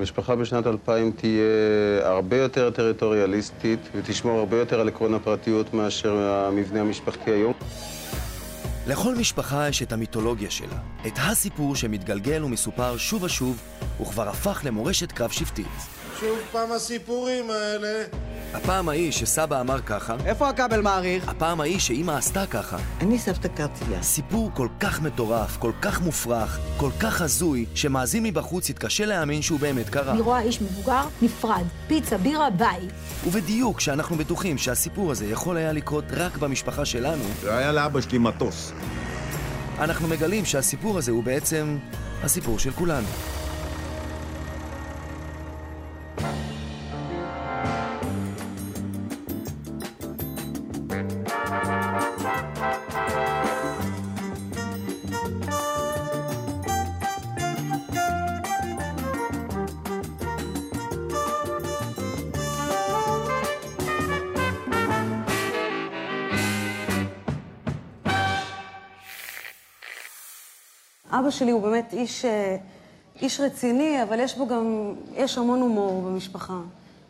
המשפחה בשנת 2000 תהיה הרבה יותר טריטוריאליסטית ותשמור הרבה יותר על עקרון הפרטיות מאשר המבנה המשפחתי היום. לכל משפחה יש את המיתולוגיה שלה, את הסיפור שמתגלגל ומסופר שוב ושוב, וכבר הפך למורשת קרב שבטית. שוב פעם הסיפורים האלה. הפעם ההיא שסבא אמר ככה, איפה הכבל מעריך? הפעם ההיא שאימא עשתה ככה. אני סבתא קרציה. סיפור כל כך מטורף, כל כך מופרך, כל כך הזוי, שמאזין מבחוץ יתקשה להאמין שהוא באמת קרה. אני רואה איש מבוגר, נפרד, פיצה, בירה, ביי. ובדיוק כשאנחנו בטוחים שהסיפור הזה יכול היה לקרות רק במשפחה שלנו, והיה לאבא שלי מטוס. אנחנו מגלים שהסיפור הזה הוא בעצם הסיפור של כולנו. אבא שלי הוא באמת איש, אה, איש רציני, אבל יש בו גם, יש המון הומור במשפחה.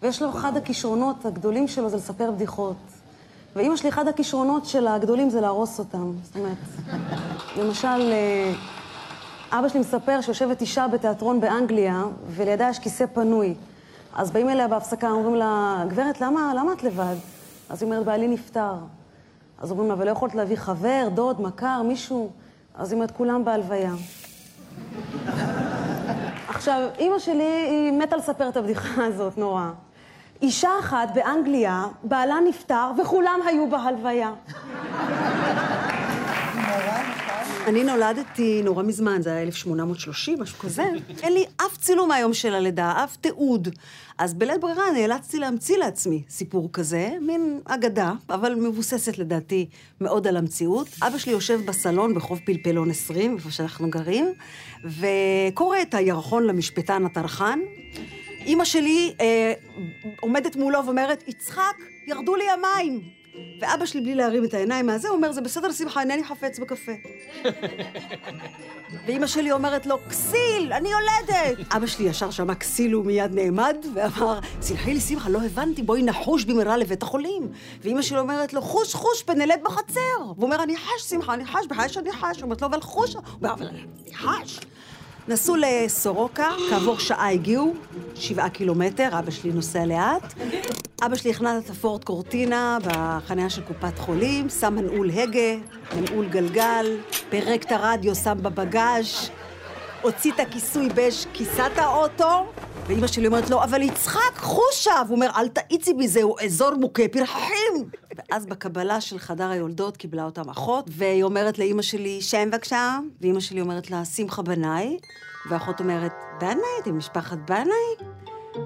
ויש לו, אחד הכישרונות הגדולים שלו זה לספר בדיחות. ואימא שלי, אחד הכישרונות שלה הגדולים זה להרוס אותם. זאת אומרת, למשל, אה, אבא שלי מספר שיושבת אישה בתיאטרון באנגליה, ולידה יש כיסא פנוי. אז באים אליה בהפסקה, אומרים לה, גברת, למה, למה את לבד? אז היא אומרת, בעלי נפטר. אז אומרים לה, ולא יכולת להביא חבר, דוד, מכר, מישהו? אז היא אומרת, כולם בהלוויה. עכשיו, אימא שלי, היא מתה לספר את הבדיחה הזאת, נורא. אישה אחת באנגליה, בעלה נפטר, וכולם היו בהלוויה. אני נולדתי נורא מזמן, זה היה 1830, משהו כזה. אין לי אף צילום מהיום של הלידה, אף תיעוד. אז בלית ברירה נאלצתי להמציא לעצמי סיפור כזה, מין אגדה, אבל מבוססת לדעתי מאוד על המציאות. אבא שלי יושב בסלון ברחוב פלפלון 20, איפה שאנחנו גרים, וקורא את הירחון למשפטן הטרחן. אימא שלי אה, עומדת מולו ואומרת, יצחק, ירדו לי המים. ואבא שלי, בלי להרים את העיניים מהזה, אומר, זה בסדר, שמחה, אינני חפץ בקפה. ואימא שלי אומרת לו, כסיל, אני יולדת! אבא שלי ישר שמע כסיל ומיד נעמד, ואמר, סלחי לי, שמחה, לא הבנתי, בואי נחוש במהרה לבית החולים. ואימא שלי אומרת לו, חוש, חוש, פנלט בחצר. והוא אומר, אני חש, שמחה, אני חש, בחיי שאני חש. היא אומרת לו, אבל חוש. הוא אומר, אבל אני חש. נסעו לסורוקה, כעבור שעה הגיעו, שבעה קילומטר, אבא שלי נוסע לאט. אבא שלי הכנע את הפורט קורטינה בחניה של קופת חולים, שם מנעול הגה, מנעול גלגל, פירק את הרדיו, שם בבגאז', הוציא את הכיסוי באש כיסת האוטו, ואימא שלי אומרת לו, אבל יצחק, חושה! והוא אומר, אל תאיצי בי, זהו אזור מוכה פרחים! ואז בקבלה של חדר היולדות קיבלה אותם אחות, והיא אומרת לאימא שלי, שם בבקשה, ואימא שלי אומרת לה, שמחה בנאי, והאחות אומרת, בנאי? אתם משפחת בנאי?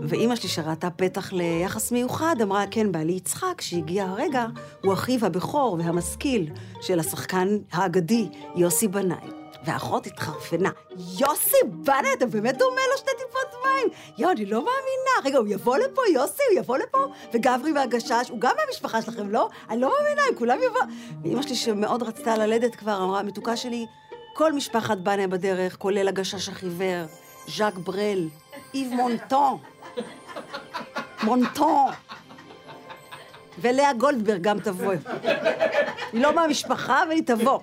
ואימא שלי, שראתה פתח ליחס מיוחד, אמרה, כן, בעלי יצחק, שהגיע הרגע, הוא אחיו הבכור והמשכיל של השחקן האגדי, יוסי בנאי. והאחות התחרפנה. יוסי בנאי, אתה באמת דומה לו שתי טיפות מים? יואו, אני לא מאמינה. רגע, הוא יבוא לפה, יוסי? הוא יבוא לפה? וגברי מהגשש, הוא גם מהמשפחה שלכם, לא? אני לא מאמינה, הם כולם יבואו. ואימא שלי, שמאוד רצתה ללדת כבר, אמרה, מתוקה שלי, כל משפחת בנאי בדרך, כולל הגשש החיוור, ז'אק ברל, איב מונטון. מונטון. ולאה גולדברג גם תבוא. היא לא מהמשפחה, אבל היא תבוא.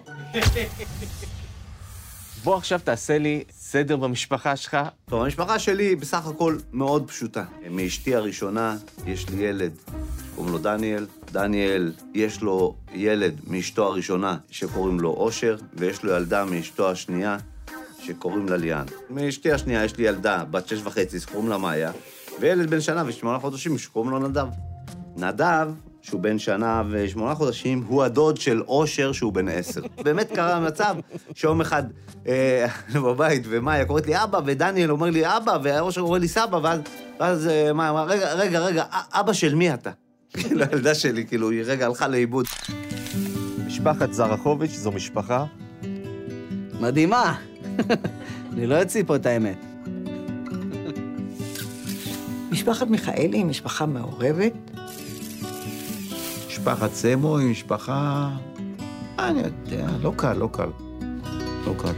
בוא עכשיו תעשה לי סדר במשפחה שלך. טוב, המשפחה שלי היא בסך הכל מאוד פשוטה. מאשתי הראשונה יש לי ילד, קוראים לו דניאל. דניאל, יש לו ילד מאשתו הראשונה שקוראים לו אושר, ויש לו ילדה מאשתו השנייה שקוראים לה ליאן. מאשתי השנייה יש לי ילדה בת שש וחצי שקוראים לה מאיה, וילד בן שנה ושמונה חודשים שקוראים לו נדב. נדב, שהוא בן שנה ושמונה חודשים, הוא הדוד של אושר, שהוא בן עשר. באמת קרה מצב שיום אחד אה, בבית, ומאיה קוראת לי אבא, ודניאל אומר לי אבא, ואושר אומר לי סבא, ואז, ואז אה, מאיה אמרה, רגע, רגע, רגע, אבא של מי אתה? כאילו, הילדה שלי, כאילו, היא רגע הלכה לאיבוד. משפחת זרחוביץ' זו משפחה מדהימה. אני לא אוציא פה את האמת. משפחת מיכאלי היא משפחה מעורבת. משפחת סמו היא משפחה... אני יודע, לא קל, לא קל. לא קל.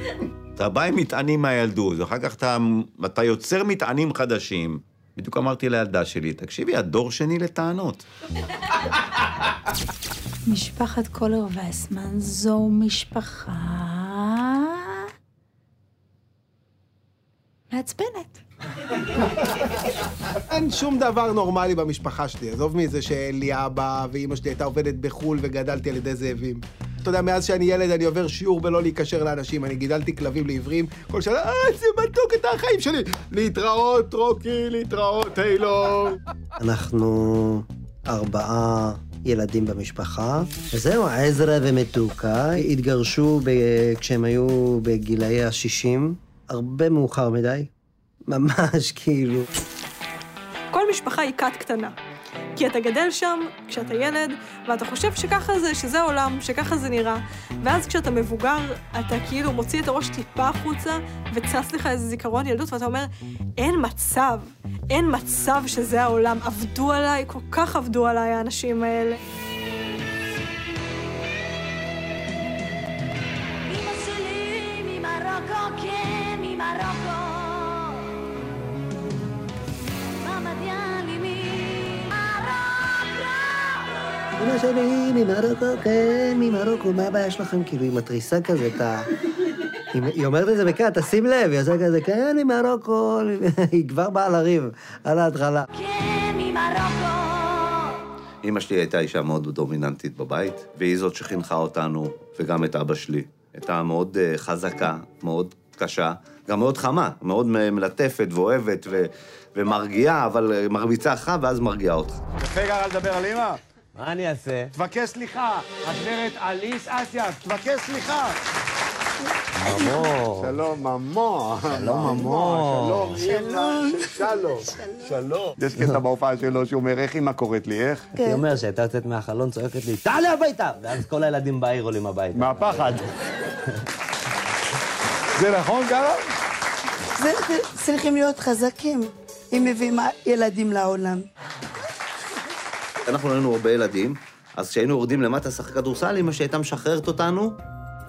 אתה בא עם מטענים מהילדות, ואחר כך אתה, אתה יוצר מטענים חדשים. בדיוק אמרתי לילדה שלי, תקשיבי, הדור שני לטענות. משפחת קולר ואסמן זו משפחה... מעצבנת. אין שום דבר נורמלי במשפחה שלי. עזוב מזה שאין לי אבא, ואימא שלי הייתה עובדת בחו"ל וגדלתי על ידי זאבים. אתה יודע, מאז שאני ילד אני עובר שיעור בלא להיקשר לאנשים. אני גידלתי כלבים לעיוורים, כל שנה, אה, איזה מתוק את החיים שלי. להתראות, רוקי, להתראות, טיילור. אנחנו ארבעה ילדים במשפחה. וזהו, עזרא ומתוקה התגרשו כשהם היו בגילאי ה-60, הרבה מאוחר מדי. ממש כאילו. כל משפחה היא כת קטנה. כי אתה גדל שם כשאתה ילד, ואתה חושב שככה זה, שזה העולם, שככה זה נראה. ואז כשאתה מבוגר, אתה כאילו מוציא את הראש טיפה החוצה, וצץ לך איזה זיכרון ילדות, ואתה אומר, אין מצב, אין מצב שזה העולם. עבדו עליי, כל כך עבדו עליי האנשים האלה. אמא שלי ממרוקו, כן, אמא שלי ממרוקו, כן, ממרוקו, מה הבעיה שלכם? כאילו, עם התריסה כזה, אתה... היא היא אומרת את זה בכת, תשים לב, היא עושה כזה, כן, ממרוקו, היא כבר באה לריב, על ההתחלה. כן, ממרוקו. אימא שלי הייתה אישה מאוד דומיננטית בבית, והיא זאת שחינכה אותנו, וגם את אבא שלי. הייתה מאוד אה, חזקה, מאוד קשה, גם מאוד חמה, מאוד מלטפת ואוהבת ו- ומרגיעה, אבל אה, מרביצה לך ואז מרגיעה אותך. יפה גרה לדבר על אמא? מה אני אעשה? תבקש סליחה, הגברת אליס אסיה, תבקש סליחה. ממו. שלום, ממו. שלום, ממו. שלום, שלום. שלום. יש קטע בהופעה שלו שהוא אומר, איך אמא קוראת לי, איך? הייתי אומר שהייתה יוצאת מהחלון, צועקת לי, תעלה הביתה! ואז כל הילדים בעיר עולים הביתה. מהפחד. זה נכון? זה- צריכים להיות חזקים אם מביאים ילדים לעולם. אנחנו היינו הרבה ילדים, אז כשהיינו יורדים למטה לשחק כדורסל, אמא שהייתה משחררת אותנו,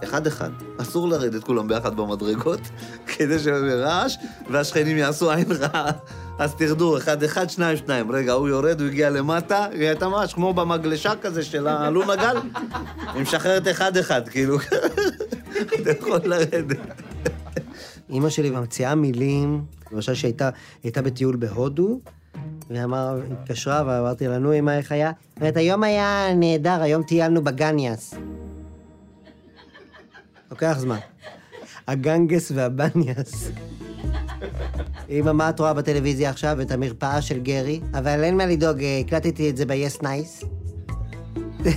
אחד-אחד. אסור לרדת כולם ביחד במדרגות, כדי שיהיה רעש, והשכנים יעשו עין רעה. אז תרדו, אחד-אחד, שניים-שניים. רגע, הוא יורד, הוא הגיע למטה, היא הייתה ממש כמו במגלשה כזה של הלונה גל, היא משחררת אחד-אחד, כאילו, אתה יכול לרדת. אימא שלי ממציאה מילים, למשל שהייתה הייתה בטיול בהודו, ואמר, התקשרה ואמרתי לה, נו, אמא, איך היה? אומרת, היום היה נהדר, היום טיילנו בגניאס. לוקח זמן. הגנגס והבניאס. אמא, מה את רואה בטלוויזיה עכשיו? את המרפאה של גרי? אבל אין מה לדאוג, אה, הקלטתי את זה ב-yes nice.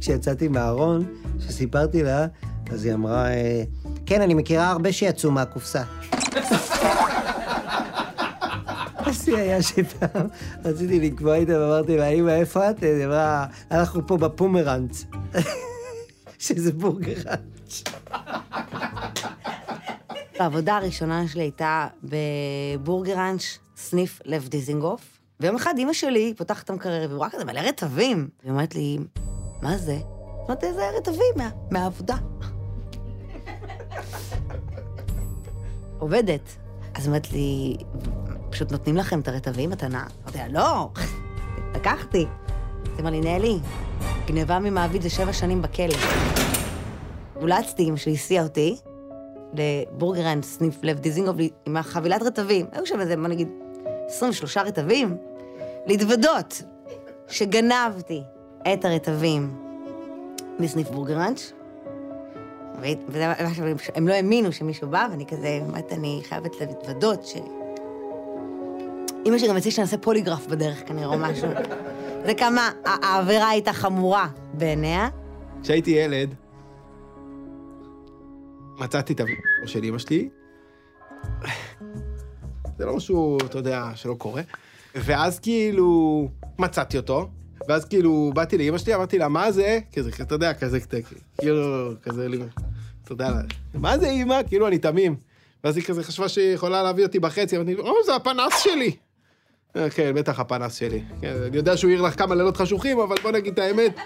כשיצאתי מהארון, כשסיפרתי לה, אז היא אמרה, אה, כן, אני מכירה הרבה שיצאו מהקופסה. השיא היה שפעם רציתי לקבוע איתה ואמרתי לה, אמא, איפה את? היא אמרה, אנחנו פה בפומרנץ. שזה בורגראנץ'. העבודה הראשונה שלי הייתה בבורגראנץ', סניף לב דיזינגוף. ויום אחד אימא שלי פותחת את המקרר והיא רואה כזה מלא רטבים. היא אומרת לי, מה זה? אמרתי, זה רטבים מה, מהעבודה. עובדת. אז אמרת לי, פשוט נותנים לכם את הרטבים מתנה? אמרתי לה, לא, לקחתי. אז היא אמרה לי, נלי, גניבה ממעביד זה שבע שנים בכלא. אולצתי, אמא שלי הסיעה אותי לבורגרן סניף לב דיזינגוף עם החבילת רטבים. היו שם איזה, בוא נגיד, 23 רטבים. להתוודות שגנבתי את הרטבים מסניף בורגראנץ'. ו- וזה מה ש... הם לא האמינו שמישהו בא, ואני כזה, באמת, אני חייבת להתוודות ש... אמא שלי גם הציעה שנעשה פוליגרף בדרך כנראה, או משהו. זה כמה העבירה הייתה חמורה בעיניה. כשהייתי ילד, מצאתי את הווידאו של אמא שלי. זה לא משהו, אתה יודע, שלא קורה. ואז כאילו, מצאתי אותו, ואז כאילו, באתי לאמא שלי, אמרתי לה, מה זה? כזה, אתה יודע, כזה, כאילו, כזה, אתה יודע, מה זה אמא? כאילו, אני תמים. ואז היא כזה חשבה שהיא יכולה להביא אותי בחצי, אמרתי, או, זה הפנס שלי. אה, כן, בטח הפנס שלי. כן, אני יודע שהוא העיר לך כמה לילות חשוכים, אבל בוא נגיד את האמת.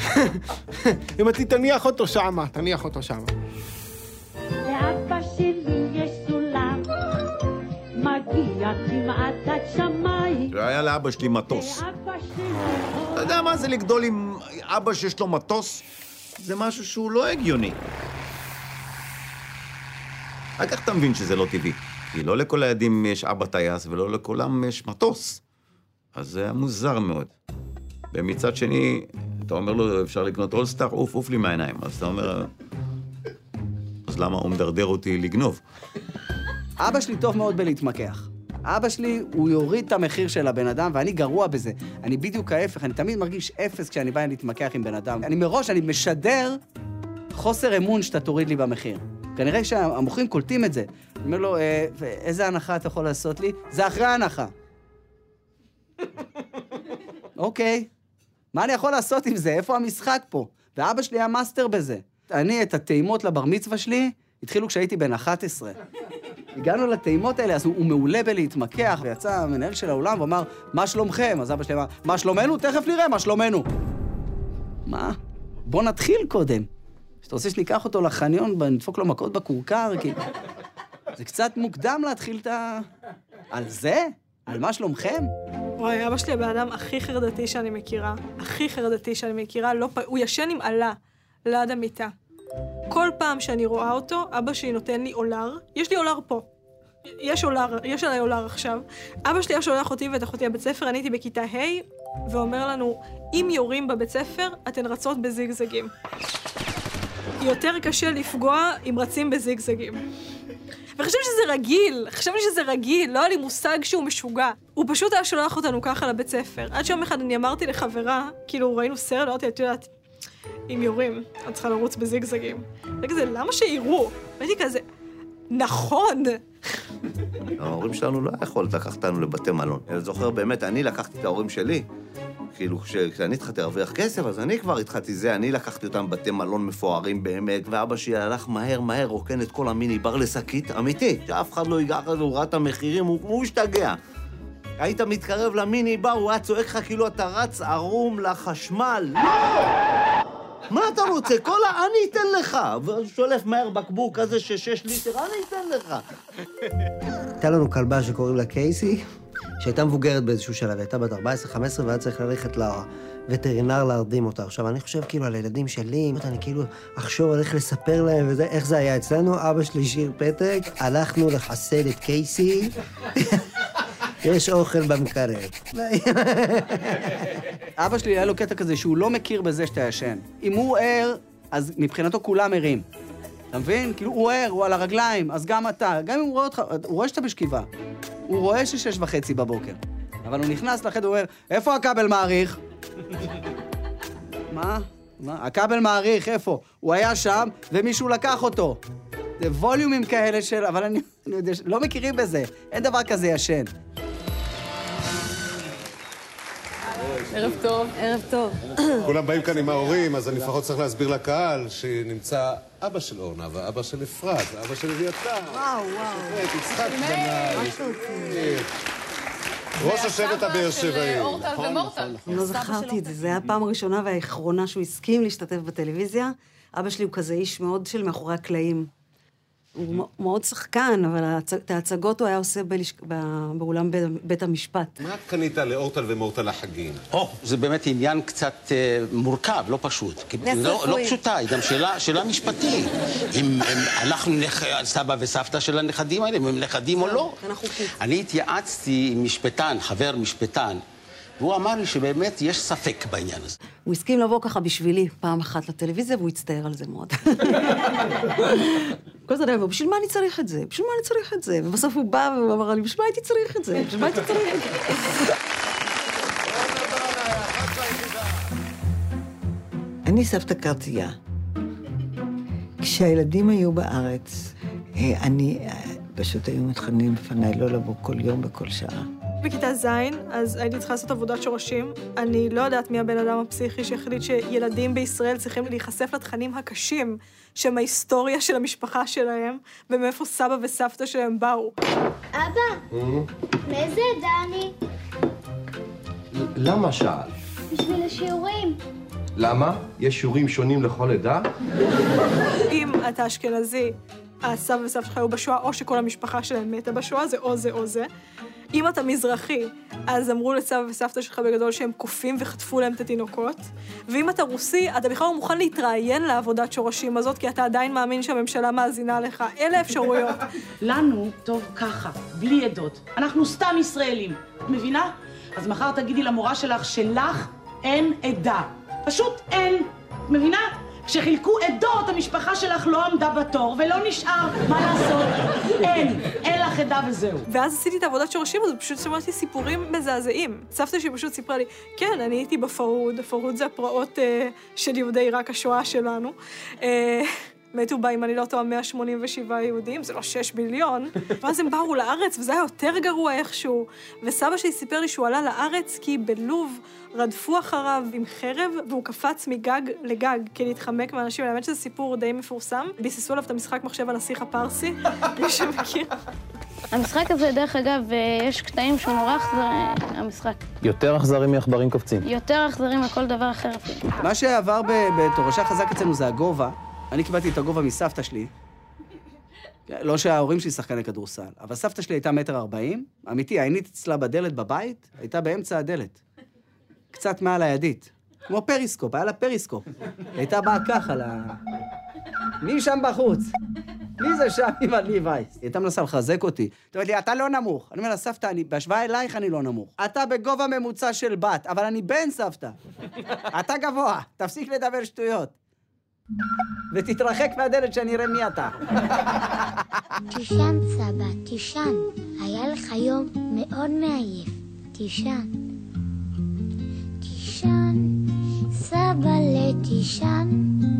אם את תניח אותו שמה, תניח אותו שמה. לאבא לא היה לאבא שלי מטוס. אתה יודע מה זה לגדול עם אבא שיש לו מטוס? זה משהו שהוא לא הגיוני. רק איך אתה מבין שזה לא טבעי. כי לא לכל הילדים יש אבא טייס ולא לכולם יש מטוס. אז זה היה מוזר מאוד. ומצד שני, אתה אומר לו, אפשר לקנות אולסטאר? עוף, עוף לי מהעיניים. אז אתה אומר, אז למה הוא מדרדר אותי לגנוב? אבא שלי טוב מאוד בלהתמקח. אבא שלי, הוא יוריד את המחיר של הבן אדם, ואני גרוע בזה. אני בדיוק ההפך, אני תמיד מרגיש אפס כשאני בא להתמקח עם בן אדם. אני מראש, אני משדר חוסר אמון שאתה תוריד לי במחיר. כנראה שהמוכרים קולטים את זה. אני אומר לו, אה, איזה הנחה אתה יכול לעשות לי? זה אחרי ההנחה. אוקיי, מה אני יכול לעשות עם זה? איפה המשחק פה? ואבא שלי היה מאסטר בזה. אני, את הטעימות לבר מצווה שלי, התחילו כשהייתי בן 11. הגענו לטעימות האלה, אז הוא, הוא מעולה בלהתמקח, ויצא המנהל של האולם ואמר, מה שלומכם? אז אבא שלי אמר, מה שלומנו? תכף נראה מה שלומנו. מה? בוא נתחיל קודם. שאתה רוצה שניקח אותו לחניון ונדפוק לו מכות בכורכר? כי... זה קצת מוקדם להתחיל את ה... על זה? על מה שלומכם? וואי, אבא שלי הבן אדם הכי חרדתי שאני מכירה. הכי חרדתי שאני מכירה, לא פ... הוא ישן עם עלה ליד המיטה. כל פעם שאני רואה אותו, אבא שלי נותן לי אולר. יש לי אולר פה. יש אולר, יש עליי אולר עכשיו. אבא שלי היה שולח אותי ואת אחותי לבית ספר, אני הייתי בכיתה ה', ואומר לנו, אם יורים בבית ספר, אתן רצות בזיגזגים. יותר קשה לפגוע אם רצים בזיגזגים. וחשבתי שזה רגיל, חשבתי שזה רגיל, לא היה לי מושג שהוא משוגע. הוא פשוט היה שולח אותנו ככה לבית ספר. עד שיום אחד אני אמרתי לחברה, כאילו ראינו סרט, אמרתי, את יודעת, אם יורים, את צריכה לרוץ בזיגזגים. זה כזה, למה שיראו? והייתי כזה, נכון. ההורים שלנו לא יכולת לקחת אותנו לבתי מלון. אני זוכר באמת, אני לקחתי את ההורים שלי. כאילו, כש- כשאני התחלתי להרוויח כסף, אז אני כבר התחלתי זה, אני לקחתי אותם בבתי מלון מפוארים באמת, ואבא שלי הלך מהר מהר, רוקן את כל המיני בר לשקית, אמיתי, שאף אחד לא ייגע אחרי זה, הוא ראה את המחירים, הוא, הוא השתגע. היית מתקרב למיני בר, הוא היה צועק לך כאילו אתה רץ ערום לחשמל. לא! מה אתה רוצה? כל ה... אני אתן לך! והוא שולף מהר בקבוק כזה של שש ליטר, אני אתן לך. הייתה לנו כלבה שקוראים לה קייסי, שהייתה מבוגרת באיזשהו שלב, הייתה בת 14-15, והיה צריך ללכת לווטרינר להרדים אותה. עכשיו, אני חושב כאילו על הילדים שלי, אני כאילו אחשוב על איך לספר להם וזה, איך זה היה אצלנו. אבא שלי השאיר פתק, הלכנו לחסל את קייסי, יש אוכל במקרר. אבא שלי היה לו קטע כזה שהוא לא מכיר בזה שאתה ישן. אם הוא ער, אז מבחינתו כולם ערים. אתה מבין? כאילו, הוא ער, הוא על הרגליים, אז גם אתה. גם אם הוא רואה אותך, הוא רואה שאתה בשכיבה. הוא רואה ששש וחצי בבוקר. אבל הוא נכנס לחדר, הוא אומר, איפה הכבל מעריך? מה? מה? הכבל מעריך, איפה? הוא היה שם, ומישהו לקח אותו. זה ווליומים כאלה של... אבל אני, אני יודע, לא מכירים בזה. אין דבר כזה ישן. ערב טוב. ערב טוב. כולם באים כאן עם ההורים, אז אני לפחות צריך להסביר לקהל שנמצא אבא של אורנה ואבא של אפרת, ואבא של אביתר. וואו, וואו. יצחק בנאי. ראש השבט הבאר שבעי. אורטל ומורטל. אני לא זכרתי את זה, זה היה הפעם הראשונה והאחרונה שהוא הסכים להשתתף בטלוויזיה. אבא שלי הוא כזה איש מאוד של מאחורי הקלעים. הוא מאוד שחקן, אבל את ההצגות הוא היה עושה באולם בית- בית המשפט. מה קנית לאורטל ומורטל לחגים? או, זה באמת עניין קצת אה, מורכב, לא פשוט. לא, לא. פשוטה, היא גם שאלה, שאלה משפטית. אם הם, אנחנו נח... סבא וסבתא של הנכדים האלה, אם הם נכדים או לא. אני התייעצתי עם משפטן, חבר משפטן, והוא אמר לי שבאמת יש ספק בעניין הזה. הוא הסכים לבוא ככה בשבילי פעם אחת לטלוויזיה, והוא הצטער על זה מאוד. כל הזמן היה אומר, בשביל מה אני צריך את זה? בשביל מה אני צריך את זה? ובסוף הוא בא ואמר לי, בשביל מה הייתי צריך את זה? בשביל מה הייתי צריך את זה? אני סבתא קרצייה. כשהילדים היו בארץ, אה, אני, אה, פשוט היו מתחננים בפניי לא לבוא כל יום בכל שעה. בכיתה ז', אז הייתי צריכה לעשות עבודת שורשים. אני לא יודעת מי הבן אדם הפסיכי שהחליט שילדים בישראל צריכים להיחשף לתכנים הקשים שמההיסטוריה של המשפחה שלהם, ומאיפה סבא וסבתא שלהם באו. אבא, מאיזה עדה אני? למה שאל? בשביל השיעורים. למה? יש שיעורים שונים לכל עדה? אם אתה אשכנזי, הסבא וסבתא שלך היו בשואה, או שכל המשפחה שלהם מתה בשואה, זה או זה או זה. אם אתה מזרחי, אז אמרו לסבא וסבתא שלך בגדול שהם קופים וחטפו להם את התינוקות, ואם אתה רוסי, אתה בכלל לא מוכן להתראיין לעבודת שורשים הזאת, כי אתה עדיין מאמין שהממשלה מאזינה לך. אלה אפשרויות. לנו טוב ככה, בלי עדות. אנחנו סתם ישראלים. את מבינה? אז מחר תגידי למורה שלך שלך אין עדה. פשוט אין. את מבינה? כשחילקו עדות, המשפחה שלך לא עמדה בתור ולא נשאר, מה לעשות? אין, אין לך עדה וזהו. ואז עשיתי את העבודת שורשים הזאת, פשוט שמעתי סיפורים מזעזעים. סבתא שלי פשוט סיפרה לי, כן, אני הייתי בפרהוד, הפרהוד זה הפרעות אה, של יהודי עיראק, השואה שלנו. אה, מתו בה, אם אני לא טועה, 187 יהודים, זה לא 6 ביליון. ואז הם באו לארץ, וזה היה יותר גרוע איכשהו. וסבא שלי סיפר לי שהוא עלה לארץ כי בלוב רדפו אחריו עם חרב, והוא קפץ מגג לגג כדי להתחמק מהאנשים. האמת שזה סיפור די מפורסם. ביססו עליו את המשחק מחשב הנסיך הפרסי, מי שמכיר. המשחק הזה, דרך אגב, אה, יש קטעים שהוא נורא אכזרי, המשחק. יותר אכזרי מעכברים קופצים. יותר אכזרי מכל דבר אחר אפילו. מה שעבר בתורשה חזק אצלנו זה הגובה. אני קיבלתי את הגובה מסבתא שלי. לא שההורים שלי שחקני כדורסל, אבל סבתא שלי הייתה מטר ארבעים, אמיתי, העינית אצלה בדלת בבית, הייתה באמצע הדלת. קצת מעל הידית. כמו פריסקופ, היה לה פריסקופ. היא הייתה באה ככה ל... מי שם בחוץ? מי זה שם עם הליווייס? היא הייתה מנסה לחזק אותי. היא אומרת לי, אתה לא נמוך. אני אומר לה, סבתא, בהשוואה אלייך אני לא נמוך. אתה בגובה ממוצע של בת, אבל אני בן סבתא. אתה גבוה, תפסיק לדבר שטויות. ותתרחק מהדלת שאני אראה מי אתה. תישן, סבא, תישן. היה לך יום מאוד מעייף. תישן. תישן, סבא לתישן.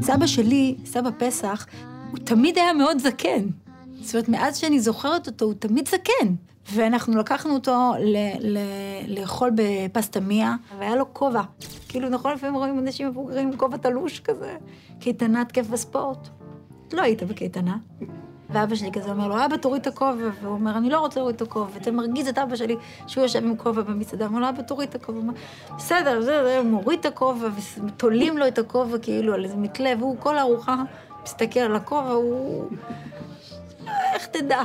סבא שלי, סבא פסח, הוא תמיד היה מאוד זקן. זאת אומרת, מאז שאני זוכרת אותו, הוא תמיד זקן. ואנחנו לקחנו אותו ל- ל- לאכול בפסטמיה, והיה לו כובע. כאילו, נכון, לפעמים רואים אנשים מבוגרים עם כובע תלוש כזה, קייטנת כיף בספורט. לא היית בקייטנה. ואבא שלי כזה אומר לו, אבא, תוריד את הכובע. והוא אומר, אני לא רוצה להוריד את הכובע. ואתה מרגיז את אבא שלי שהוא יושב עם כובע במסעדה. הוא אומר לו, אבא, תוריד את הכובע. בסדר, זה, זה, הוא מוריד את הכובע, ותולים לו את הכובע כאילו על איזה מתלה, והוא כל הארוחה מסתכל על הכובע, הוא... איך תדע?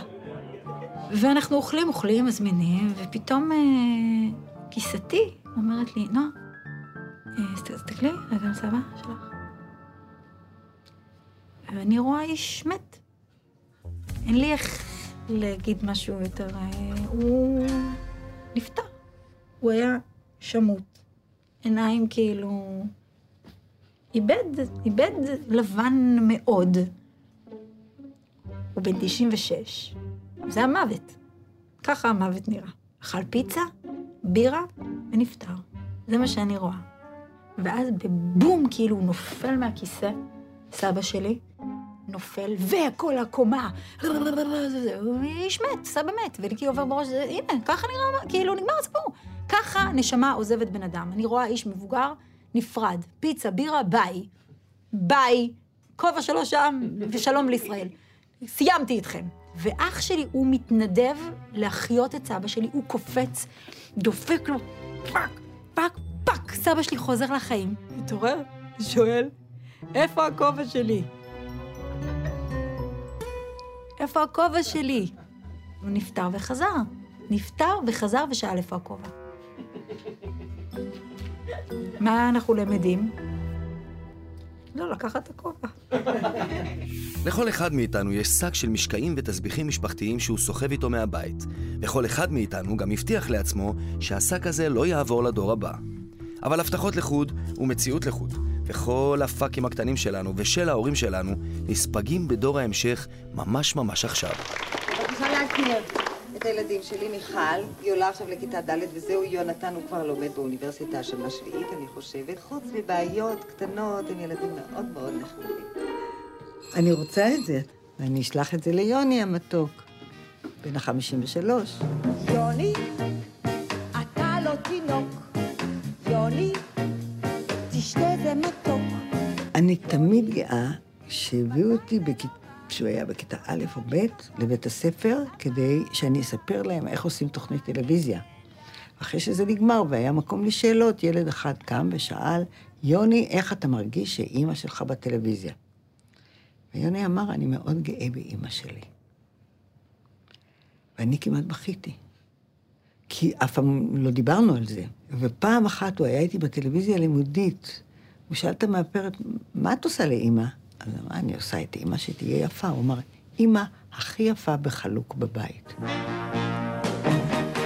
ואנחנו אוכלים, אוכלים, מזמינים, ופתאום אה, אומרת לי, נועה, אה, תסתכלי, רגע על סבא שלך. ואני רואה איש מת. אין לי איך להגיד משהו יותר... אה, הוא נפטר. הוא היה שמוט. עיניים כאילו... איבד, איבד לבן מאוד. הוא בן 96. זה המוות. ככה המוות נראה. אכל פיצה, בירה ונפטר. זה מה שאני רואה. ואז בבום, כאילו, הוא נופל מהכיסא, סבא שלי, נופל, וכל הקומה, הוא איש מת, סבא מת, ולי עובר בראש, הנה, ככה נראה, כאילו, נגמר הסיפור. ככה נשמה עוזבת בן אדם. אני רואה איש מבוגר, נפרד, פיצה, בירה, ביי. ביי, כובע שלו שם, ושלום לישראל. סיימתי איתכם. ואח שלי, הוא מתנדב להחיות את סבא שלי, הוא קופץ, דופק לו, פאק, פאק, פאק, סבא שלי חוזר לחיים. מתעורר, שואל, איפה הכובע שלי? איפה הכובע שלי? הוא נפטר וחזר. נפטר וחזר ושאל איפה הכובע. מה אנחנו למדים? לא, לקחת את הכובע. לכל אחד מאיתנו יש שק של משקעים ותסביכים משפחתיים שהוא סוחב איתו מהבית, וכל אחד מאיתנו גם הבטיח לעצמו שהשק הזה לא יעבור לדור הבא. אבל הבטחות לחוד ומציאות לחוד, וכל הפאקים הקטנים שלנו ושל ההורים שלנו נספגים בדור ההמשך ממש ממש עכשיו. צריכה להכיר את הילדים שלי, מיכל, היא עולה עכשיו לכיתה ד' וזהו, יונתן הוא כבר לומד באוניברסיטה השנה שביעית, אני חושבת. חוץ מבעיות קטנות, הם ילדים מאוד מאוד נחמדים. אני רוצה את זה, ואני אשלח את זה ליוני המתוק, בן החמישים ושלוש. יוני, אתה לא תינוק. יוני, תשתה זה מתוק. אני תמיד גאה שהביאו אותי בכיתה... כשהוא היה בכיתה א' או ב', לבית הספר, כדי שאני אספר להם איך עושים תוכנית טלוויזיה. אחרי שזה נגמר והיה מקום לשאלות, ילד אחד קם ושאל, יוני, איך אתה מרגיש שאימא שלך בטלוויזיה? ויוני אמר, אני מאוד גאה באימא שלי. ואני כמעט בכיתי. כי אף פעם לא דיברנו על זה. ופעם אחת הוא היה איתי בטלוויזיה הלימודית, הוא שאל את המאפרת, מה את עושה לאימא? אז אמרה, אני עושה את אימא שתהיה יפה. הוא אמר, אימא הכי יפה בחלוק בבית.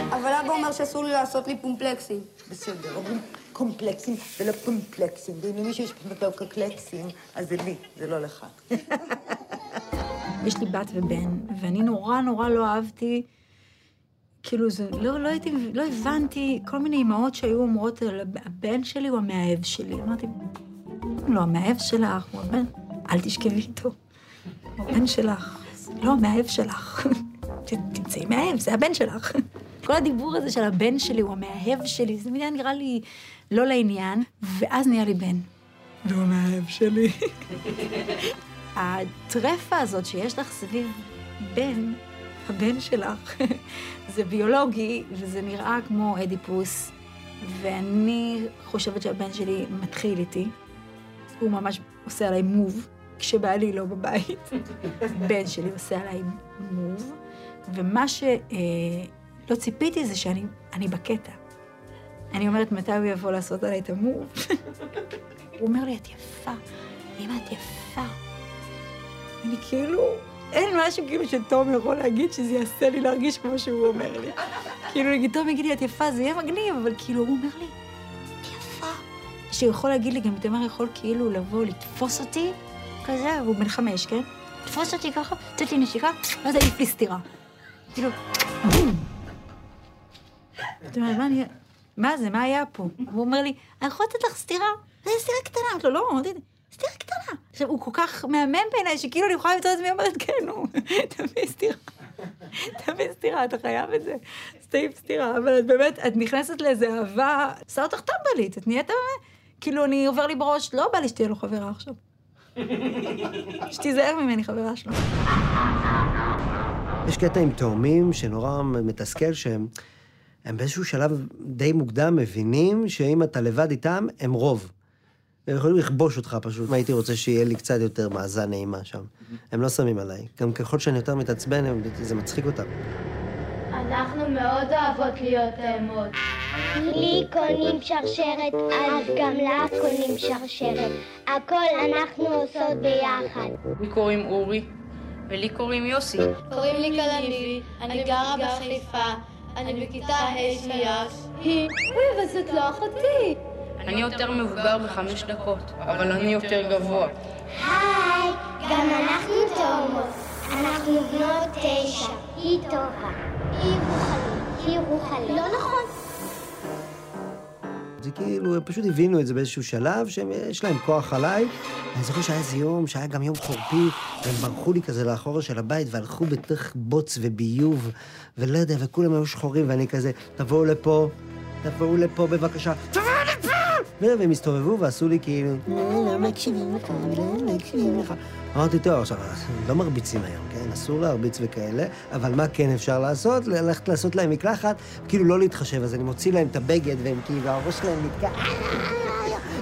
אבל אבא אומר שאסור לי לעשות לי פומפלקסים. בסדר, אומרים קומפלקסים ולא פומפלקסים. ואם למישהו יש פומפלקסים, אז זה לי, זה לא לך. יש לי בת ובן, ואני נורא נורא לא אהבתי, כאילו זה, לא, לא הייתי, לא הבנתי כל מיני אימהות שהיו אומרות, הבן שלי הוא המאהב שלי. אמרתי, לא, המאהב שלך, הוא הבן, אל תשכבי איתו. הוא הבן שלך, לא, המאהב שלך. תמצאי מאהב, זה הבן שלך. כל הדיבור הזה של הבן שלי הוא המאהב שלי, זה היה נראה לי לא לעניין, ואז נהיה לי בן. והוא המאהב שלי. הטרפה הזאת שיש לך סביב בן, הבן שלך, זה ביולוגי, וזה נראה כמו אדיפוס, ואני חושבת שהבן שלי מתחיל איתי. הוא ממש עושה עליי מוב, כשבעלי לא בבית. בן שלי עושה עליי מוב, ומה שלא ציפיתי זה שאני אני בקטע. אני אומרת, מתי הוא יבוא לעשות עליי את המוב? הוא אומר לי, את יפה, אמא, את יפה. אני כאילו, אין משהו כאילו שתום יכול להגיד שזה יעשה לי להרגיש כמו שהוא אומר לי. כאילו, נגיד, תום יגיד לי, את יפה, זה יהיה מגניב, אבל כאילו, הוא אומר לי. שהוא יכול להגיד לי, גם תמר יכול כאילו לבוא לתפוס אותי, כזה, והוא בן חמש, כן? לתפוס אותי ככה, לתת לי נשיקה, ואז להעיף לי סטירה. כאילו, בום. אתה אומר, מה אני... מה זה, מה היה פה? הוא אומר לי, אני יכול לתת לך סטירה? זה סטירה קטנה. אמרתי לו, לא, אמרתי, סטירה קטנה. עכשיו, הוא כל כך מהמם בעיניי, שכאילו אני יכולה למצוא את עצמי אומרת, כן, נו, תביא סטירה. תביא סטירה, אתה חייב את זה. סטיב סטירה. אבל את באמת, את נכנסת לאיזה אהבה, עושה אותך טמבלית, את נהיית באמת, כאילו, אני עובר לי בראש, לא בא לי שתהיה לו חברה עכשיו. שתיזהר ממני, חברה שלו. יש קטע עם תאומים שנורא מתסכל, שהם הם באיזשהו שלב די מוקדם מבינים שאם אתה לבד איתם, הם רוב. הם יכולים לכבוש אותך פשוט. הייתי רוצה שיהיה לי קצת יותר מאזן נעימה שם. הם לא שמים עליי. גם ככל שאני יותר מתעצבן, זה מצחיק אותם. אנחנו מאוד אוהבות להיות טעמות. לי קונים שרשרת, אז גם לך קונים שרשרת. הכל אנחנו עושות ביחד. לי קוראים אורי, ולי קוראים יוסי. קוראים לי כללי, אני גרה בחיפה, אני בכיתה ה' שנייה. היא, אוי, אבל זאת לא אחותי. אני יותר מבוגר בחמש דקות, אבל אני יותר גבוה. היי, גם אנחנו תאומות. אנחנו בנות תשע. היא טובה. לא נכון. זה כאילו, הם פשוט הבינו את זה באיזשהו שלב, שיש להם כוח עליי. אני זוכר שהיה איזה יום, שהיה גם יום חורפי, והם ברחו לי כזה לאחורה של הבית, והלכו בתוך בוץ וביוב, ולא יודע, וכולם היו שחורים, ואני כזה, תבואו לפה, תבואו לפה בבקשה, תבואו! והם הסתובבו ועשו לי כאילו, "לא, לא מקשיבים לך, לא מקשיבים לך. אמרתי, טוב, עכשיו, לא מרביצים היום, כן? אסור להרביץ וכאלה, אבל מה כן אפשר לעשות? ללכת לעשות להם מקלחת, כאילו לא להתחשב, אז אני מוציא להם את הבגד, והם כאילו, הראש שלהם נתקע,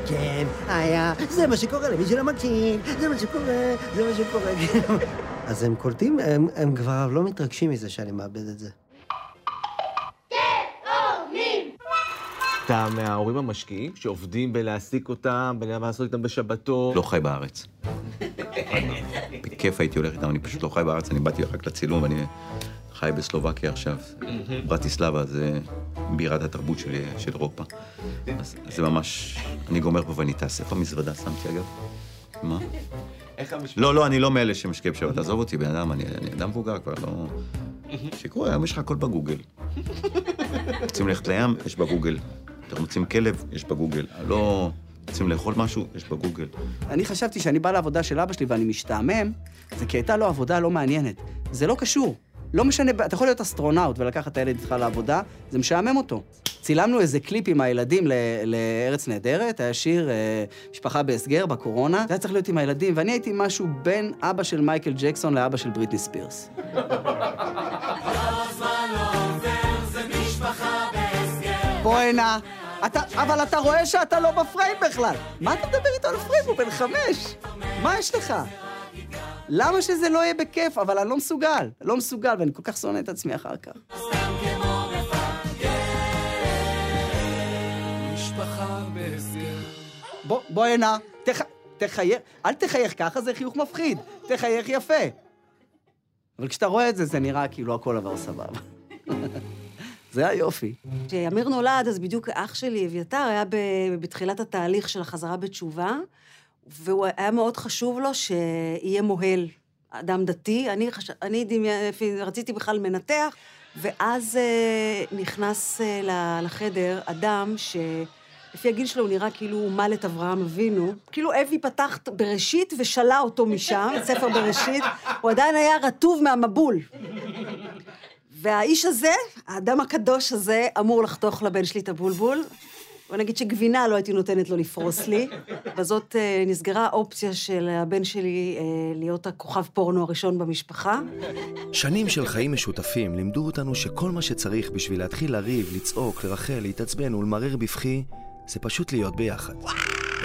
כן, היה, זה מה שקורה למי שלא מכיר, זה מה שקורה, זה מה שקורה. אז הם קולטים, הם כבר לא מתרגשים מזה שאני מאבד את זה. אתה מההורים המשקיעים שעובדים בלהעסיק אותם, בלעשות איתם בשבתות? לא חי בארץ. בכיף הייתי הולך איתם, אני פשוט לא חי בארץ, אני באתי רק לצילום, ואני חי בסלובקיה עכשיו. ברטיסלבה זה בירת התרבות של, של אירופה. אז זה ממש, אני גומר פה ואני טס. איפה המזוודה שמתי אגב? מה? איך המשפחה? לא, לא, אני לא מאלה שמשקיע בשבת, עזוב אותי, בן אדם, אני, אני אדם מבוגר כבר, לא... שיקרו, היום יש לך הכל בגוגל. רוצים ללכת לים, יש בגוגל. אתם רוצים כלב, יש בגוגל. לא... רוצים לאכול משהו, יש בגוגל. אני חשבתי שאני בא לעבודה של אבא שלי ואני משתעמם, זה כי הייתה לו עבודה לא מעניינת. זה לא קשור. לא משנה, אתה יכול להיות אסטרונאוט ולקחת את הילד איתך לעבודה, זה משעמם אותו. צילמנו איזה קליפ עם הילדים ל- לארץ נהדרת, היה שיר אה, משפחה בהסגר בקורונה, זה היה צריך להיות עם הילדים, ואני הייתי משהו בין אבא של מייקל ג'קסון לאבא של בריטני ספירס. בוא הנה. אתה, אבל אתה רואה שאתה לא בפריים בכלל. מה אתה מדבר איתו על פריים? הוא בן חמש. מה יש לך? למה שזה לא יהיה בכיף? אבל אני לא מסוגל. לא מסוגל, ואני כל כך שונא את עצמי אחר כך. בוא, בוא הנה, תח, תחייך, אל תחייך ככה, זה חיוך מפחיד. תחייך יפה. אבל כשאתה רואה את זה, זה נראה כאילו הכל עבר סבבה. זה היופי. כשאמיר נולד, אז בדיוק אח שלי, אביתר, היה בתחילת התהליך של החזרה בתשובה, והוא היה מאוד חשוב לו שיהיה מוהל, אדם דתי. אני, חש... אני דמי... רציתי בכלל מנתח, ואז אה, נכנס אה, לחדר אדם ש... לפי הגיל שלו הוא נראה כאילו הוא מל את אברהם אבינו. כאילו אבי פתח בראשית ושלה אותו משם, ספר בראשית. הוא עדיין היה רטוב מהמבול. והאיש הזה, האדם הקדוש הזה, אמור לחתוך לבן שלי את הבולבול. בוא נגיד שגבינה לא הייתי נותנת לו לפרוס לי. בזאת אה, נסגרה האופציה של הבן שלי אה, להיות הכוכב פורנו הראשון במשפחה. שנים של חיים משותפים לימדו אותנו שכל מה שצריך בשביל להתחיל לריב, לצעוק, לרחל, להתעצבן ולמרר בבכי, זה פשוט להיות ביחד.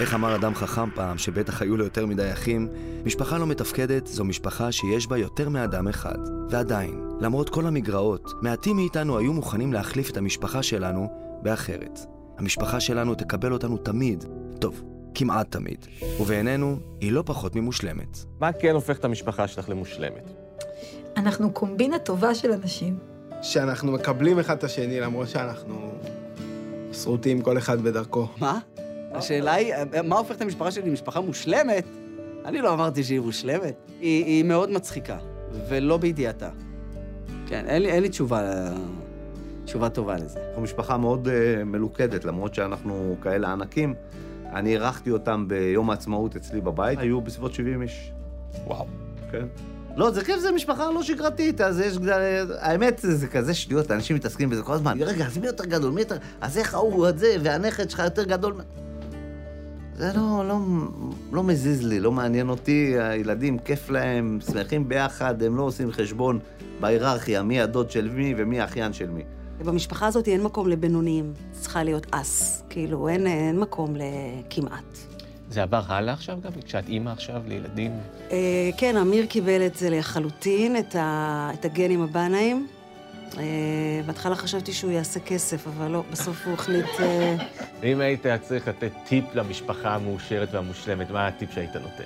איך אמר אדם חכם פעם, שבטח היו לו יותר מדי אחים, משפחה לא מתפקדת זו משפחה שיש בה יותר מאדם אחד. ועדיין, למרות כל המגרעות, מעטים מאיתנו היו מוכנים להחליף את המשפחה שלנו באחרת. המשפחה שלנו תקבל אותנו תמיד, טוב, כמעט תמיד. ובעינינו, היא לא פחות ממושלמת. מה כן הופך את המשפחה שלך למושלמת? אנחנו קומבינה טובה של אנשים. שאנחנו מקבלים אחד את השני, למרות שאנחנו שרוטים כל אחד בדרכו. מה? השאלה היא, מה הופך את המשפחה שלי למשפחה מושלמת? אני לא אמרתי שהיא מושלמת. היא, היא מאוד מצחיקה, ולא בידיעתה. כן, אין לי, אין לי תשובה, תשובה טובה לזה. אנחנו משפחה מאוד uh, מלוכדת, למרות שאנחנו כאלה ענקים. אני אירחתי אותם ביום העצמאות אצלי בבית, היו בסביבות 70 איש. וואו. כן. לא, זה כיף, זה משפחה לא שגרתית, אז יש... האמת, זה כזה שטויות, אנשים מתעסקים בזה כל הזמן. רגע, אז מי יותר גדול? מי יותר... אז איך ההוא את זה, והנכד שלך יותר גדול? זה לא, לא, לא מזיז לי, לא מעניין אותי. הילדים, כיף להם, שמחים ביחד, הם לא עושים חשבון בהיררכיה, מי הדוד של מי ומי האחיין של מי. במשפחה הזאת אין מקום לבינוניים, צריכה להיות אס. כאילו, אין, אין מקום לכמעט. זה עבר הלאה עכשיו גם? כשאת אימא עכשיו לילדים? אה, כן, אמיר קיבל את זה לחלוטין, את, ה, את הגנים הבנאים. אה, בהתחלה חשבתי שהוא יעשה כסף, אבל לא, בסוף הוא החליט... אה, אם היית צריך לתת טיפ למשפחה המאושרת והמושלמת, מה הטיפ שהיית נותן?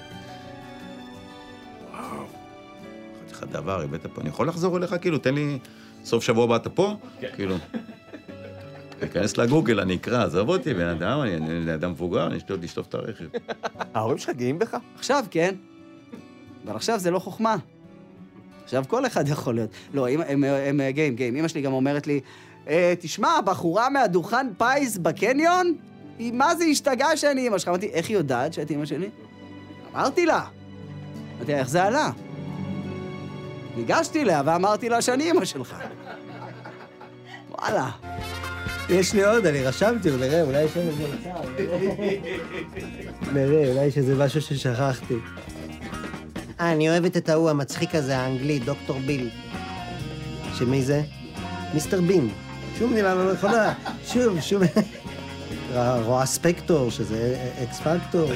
וואו, אמרתי לך דבר, הבאת פה, אני יכול לחזור אליך? כאילו, תן לי... סוף שבוע הבא אתה פה? כן. כאילו... תיכנס לגוגל, אני אקרא, עזוב אותי, בן אדם, אני אני אדם מבוגר, אני אשתות לשטוף את הרכב. ההורים שלך גאים בך? עכשיו כן, אבל עכשיו זה לא חוכמה. עכשיו כל אחד יכול להיות. לא, הם, הם, הם גאים, גאים. אמא שלי גם אומרת לי, אה, תשמע, בחורה מהדוכן פיס בקניון, היא מה זה השתגעה שאני אמא שלך? אמרתי, איך היא יודעת שאת אמא שלי? אמרתי לה. אמרתי לה, איך זה עלה? ניגשתי אליה ואמרתי לה שאני אמא שלך. וואלה. יש לי עוד, אני רשמתי, נראה, אולי יש שם איזה מצב. נראה, אולי יש איזה משהו ששכחתי. אה, אני אוהבת את ההוא המצחיק הזה, האנגלי, דוקטור ביל. שמי זה? מיסטר בין. שום מילה לא נכונה. שוב, שוב. רואה ספקטור, שזה אקס פקטור.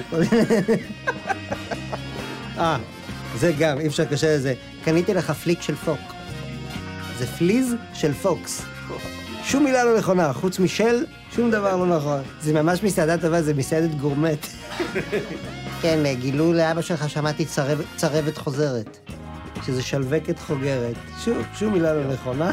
אה, זה גם, אי אפשר לקשר לזה. קניתי לך פליק של פוק. זה פליז של פוקס. שום מילה לא נכונה, חוץ משל, שום דבר לא נכון. זה ממש מסעדה טובה, זה מסעדת גורמט. כן, גילו לאבא שלך, שמעתי צרבת, חוזרת. שזה שלווקת חוגרת. שוב, שום מילה לא נכונה.